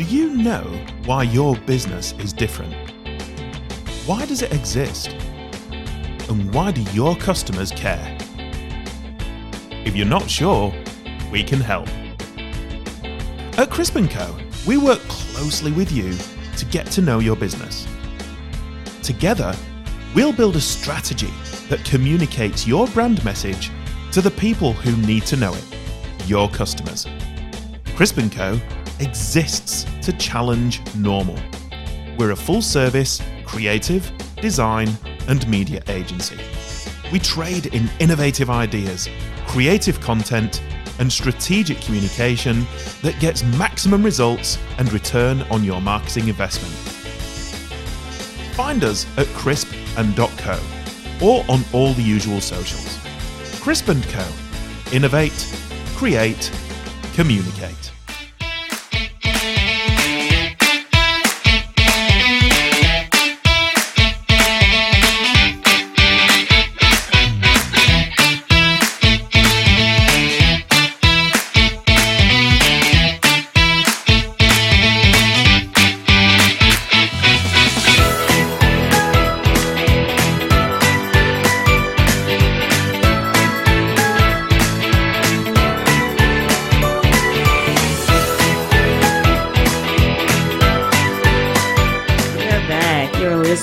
Do you know why your business is different? Why does it exist? And why do your customers care? If you're not sure, we can help. At Crisp & Co, we work closely with you to get to know your business. Together, we'll build a strategy that communicates your brand message to the people who need to know it, your customers. Crisp & Co exists to challenge normal. We're a full service, creative, design, and media agency. We trade in innovative ideas, creative content, and strategic communication that gets maximum results and return on your marketing investment. Find us at crisp and .co or on all the usual socials. Crisp & Co. Innovate, create, communicate.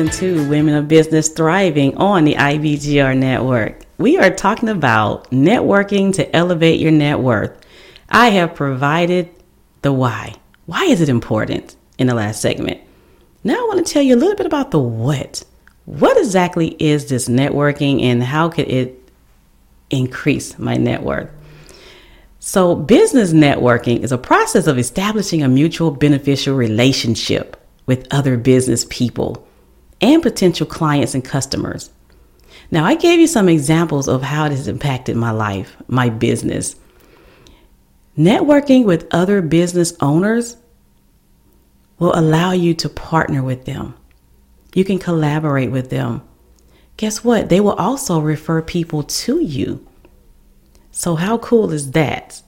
You're to Women of Business Thriving on the IBGR network. We are talking about networking to elevate your net worth. I have provided the why. Why is it important in the last segment? Now I want to tell you a little bit about the what. What exactly is this networking and how could it increase my net worth? So, business networking is a process of establishing a mutual beneficial relationship with other business people and potential clients and customers. Now, I gave you some examples of how it has impacted my life, my business. Networking with other business owners will allow you to partner with them. You can collaborate with them. Guess what? They will also refer people to you. So, how cool is that?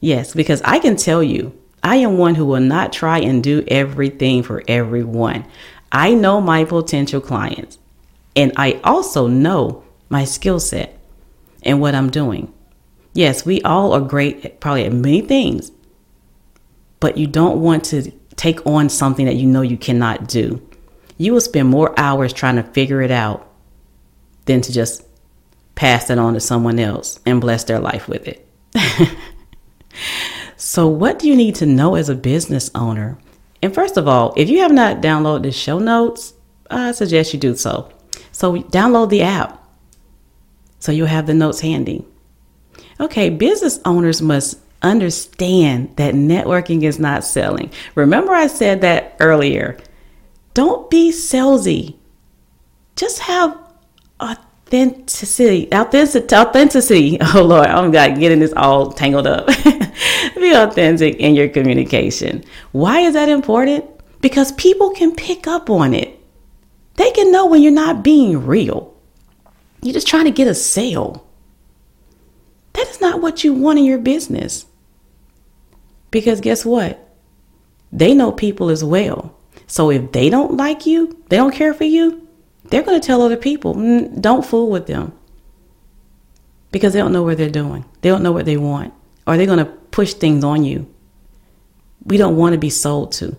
Yes, because I can tell you, I am one who will not try and do everything for everyone. I know my potential clients, and I also know my skill set and what I'm doing. Yes, we all are great at probably at many things, but you don't want to take on something that you know you cannot do. You will spend more hours trying to figure it out than to just pass it on to someone else and bless their life with it. so, what do you need to know as a business owner? And first of all, if you have not downloaded the show notes, I suggest you do so. So, download the app so you'll have the notes handy. Okay, business owners must understand that networking is not selling. Remember, I said that earlier. Don't be salesy. Just have authenticity. Authenticity. Oh Lord, I'm getting this all tangled up. be authentic in your communication. Why is that important? Because people can pick up on it. They can know when you're not being real. You're just trying to get a sale. That is not what you want in your business. Because guess what? They know people as well. So if they don't like you, they don't care for you, they're going to tell other people, "Mm, don't fool with them. Because they don't know what they're doing. They don't know what they want. Or they're going to push things on you. We don't want to be sold to.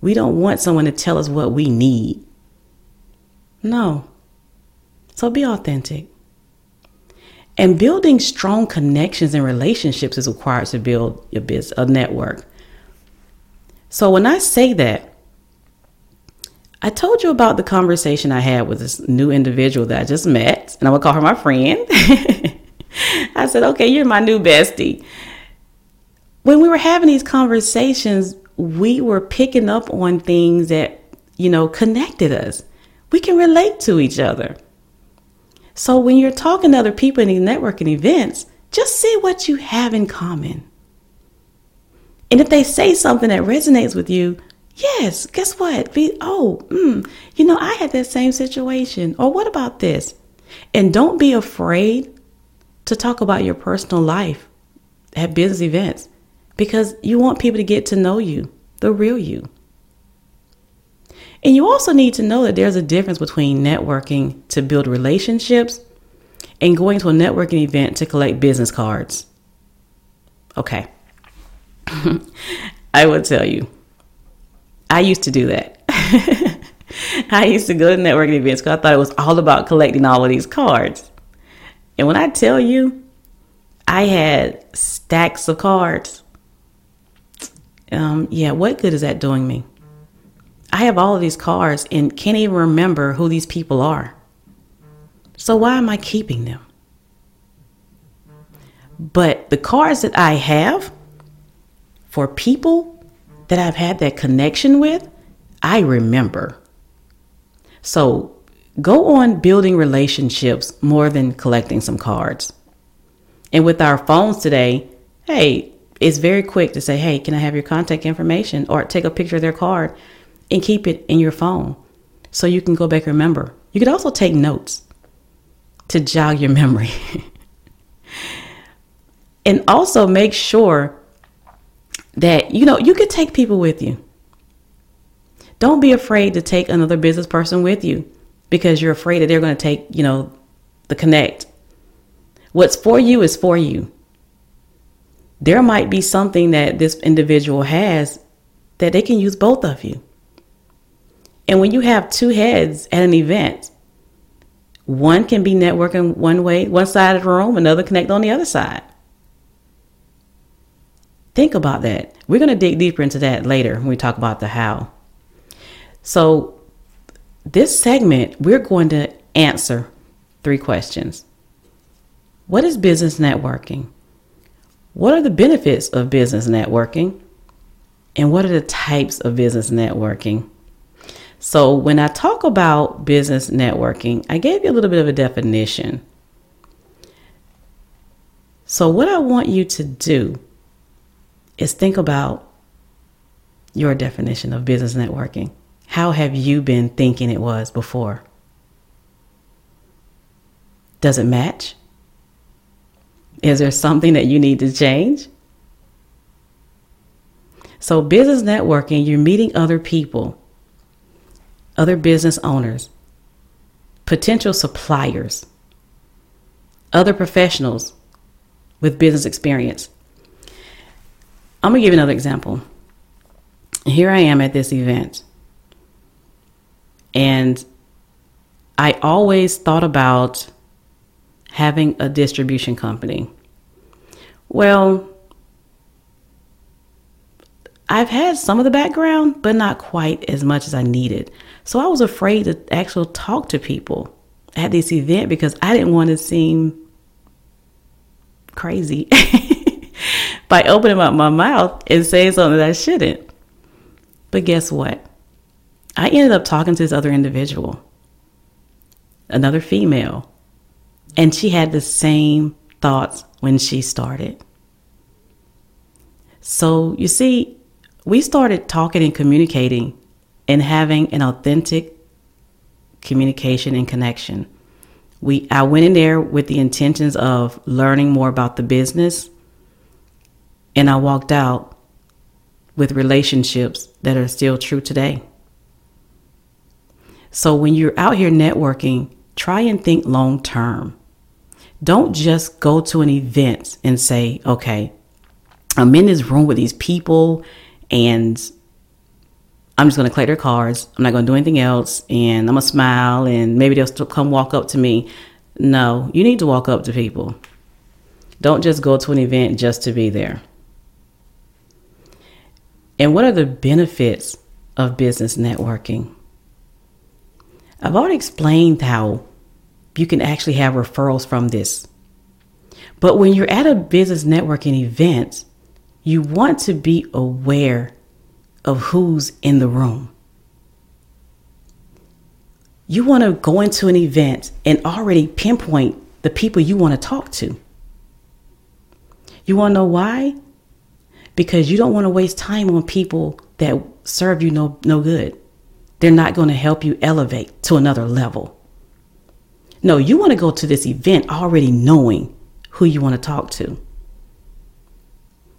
We don't want someone to tell us what we need. No. So be authentic. And building strong connections and relationships is required to build your business, a network. So when I say that, I told you about the conversation I had with this new individual that I just met, and I would call her my friend. I said, okay, you're my new bestie. When we were having these conversations, we were picking up on things that, you know, connected us. We can relate to each other. So when you're talking to other people in these networking events, just see what you have in common. And if they say something that resonates with you, yes, guess what? Be oh, mm, you know, I had that same situation. Or what about this? And don't be afraid to talk about your personal life at business events because you want people to get to know you, the real you. And you also need to know that there's a difference between networking to build relationships and going to a networking event to collect business cards. Okay. I will tell you, I used to do that. I used to go to networking events because I thought it was all about collecting all of these cards. And when I tell you, I had stacks of cards. Um, yeah, what good is that doing me? I have all of these cards and can't even remember who these people are. So why am I keeping them? But the cards that I have for people that I've had that connection with, I remember. So go on building relationships more than collecting some cards. And with our phones today, hey, it's very quick to say, hey, can I have your contact information? Or take a picture of their card and keep it in your phone so you can go back and remember. You could also take notes to jog your memory. and also make sure that you know you could take people with you. Don't be afraid to take another business person with you because you're afraid that they're going to take, you know, the connect. What's for you is for you. There might be something that this individual has that they can use both of you. And when you have two heads at an event, one can be networking one way, one side of the room, another connect on the other side. Think about that. We're going to dig deeper into that later when we talk about the how. So, this segment, we're going to answer three questions What is business networking? What are the benefits of business networking? And what are the types of business networking? So, when I talk about business networking, I gave you a little bit of a definition. So, what I want you to do is think about your definition of business networking. How have you been thinking it was before? Does it match? Is there something that you need to change? So, business networking, you're meeting other people other business owners, potential suppliers, other professionals with business experience. I'm going to give you another example. Here I am at this event, and I always thought about having a distribution company. Well, I've had some of the background, but not quite as much as I needed. So I was afraid to actually talk to people at this event because I didn't want to seem crazy by opening up my mouth and saying something that I shouldn't. But guess what? I ended up talking to this other individual, another female, and she had the same thoughts when she started. So you see, we started talking and communicating and having an authentic communication and connection. We I went in there with the intentions of learning more about the business and I walked out with relationships that are still true today. So when you're out here networking, try and think long term. Don't just go to an event and say, okay, I'm in this room with these people and I'm just going to collect their cards. I'm not going to do anything else. And I'm going to smile and maybe they'll still come walk up to me. No, you need to walk up to people. Don't just go to an event just to be there. And what are the benefits of business networking? I've already explained how you can actually have referrals from this. But when you're at a business networking event, you want to be aware of who's in the room. You want to go into an event and already pinpoint the people you want to talk to. You want to know why? Because you don't want to waste time on people that serve you no, no good. They're not going to help you elevate to another level. No, you want to go to this event already knowing who you want to talk to.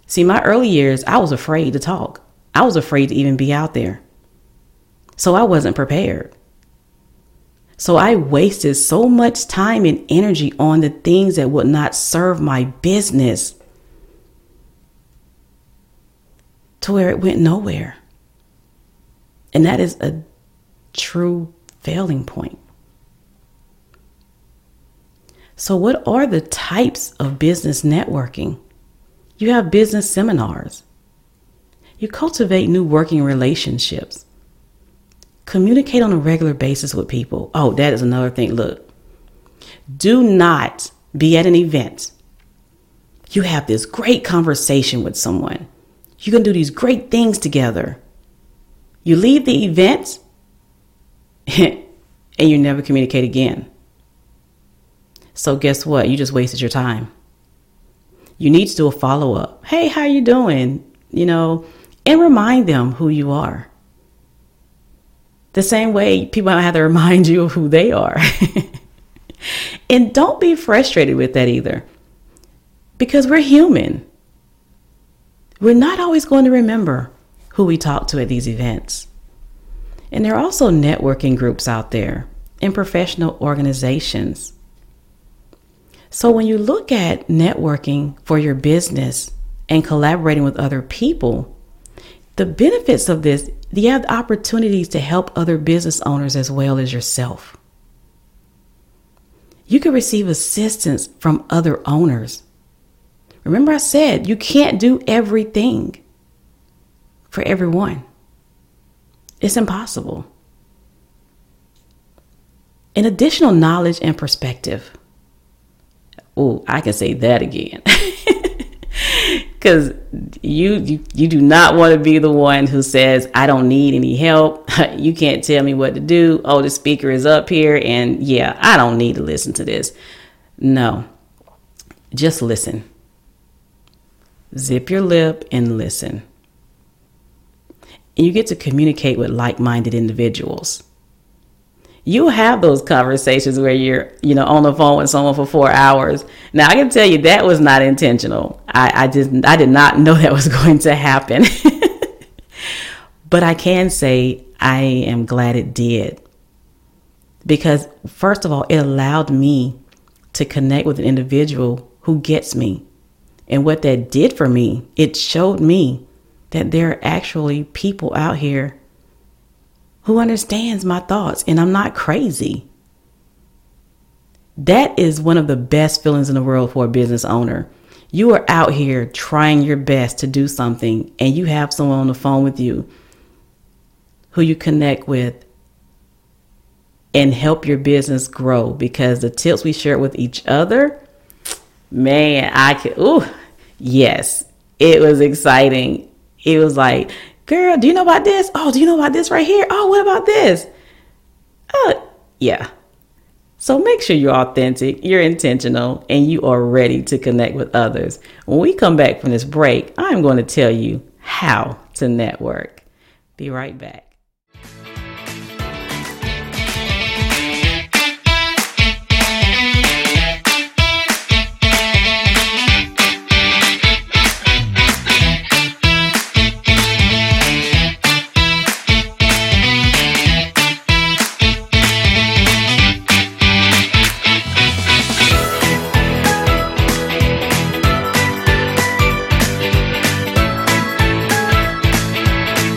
See, my early years, I was afraid to talk. I was afraid to even be out there. So I wasn't prepared. So I wasted so much time and energy on the things that would not serve my business to where it went nowhere. And that is a true failing point. So, what are the types of business networking? You have business seminars. You cultivate new working relationships. Communicate on a regular basis with people. Oh, that is another thing. Look, do not be at an event. You have this great conversation with someone. You can do these great things together. You leave the event and you never communicate again. So guess what? You just wasted your time. You need to do a follow up. Hey, how you doing? You know, and remind them who you are. The same way people have to remind you of who they are. and don't be frustrated with that either. Because we're human. We're not always going to remember who we talk to at these events. And there are also networking groups out there and professional organizations. So when you look at networking for your business and collaborating with other people, the benefits of this, you have opportunities to help other business owners as well as yourself. You can receive assistance from other owners. Remember, I said you can't do everything for everyone. It's impossible. An additional knowledge and perspective. Oh, I can say that again. Because you, you you do not want to be the one who says, I don't need any help. you can't tell me what to do. Oh, the speaker is up here, and yeah, I don't need to listen to this. No, just listen. Zip your lip and listen. You get to communicate with like-minded individuals. You have those conversations where you're you know on the phone with someone for four hours. Now i can tell you that was not intentional. I, I just i did not know that was going to happen. But i can say i am glad it did. Because first of all it allowed me to connect with an individual who gets me and what that did for me it showed me that there are actually people out here who understands my thoughts and I'm not crazy. That is one of the best feelings in the world for a business owner. You are out here trying your best to do something and you have someone on the phone with you who you connect with and help your business grow because the tips we share with each other, man, I could, ooh, yes, it was exciting it was like, girl, do you know about this? Oh, do you know about this right here? Oh, what about this? Oh, yeah. So make sure you're authentic, you're intentional, and you are ready to connect with others. When we come back from this break, I'm going to tell you how to network. Be right back.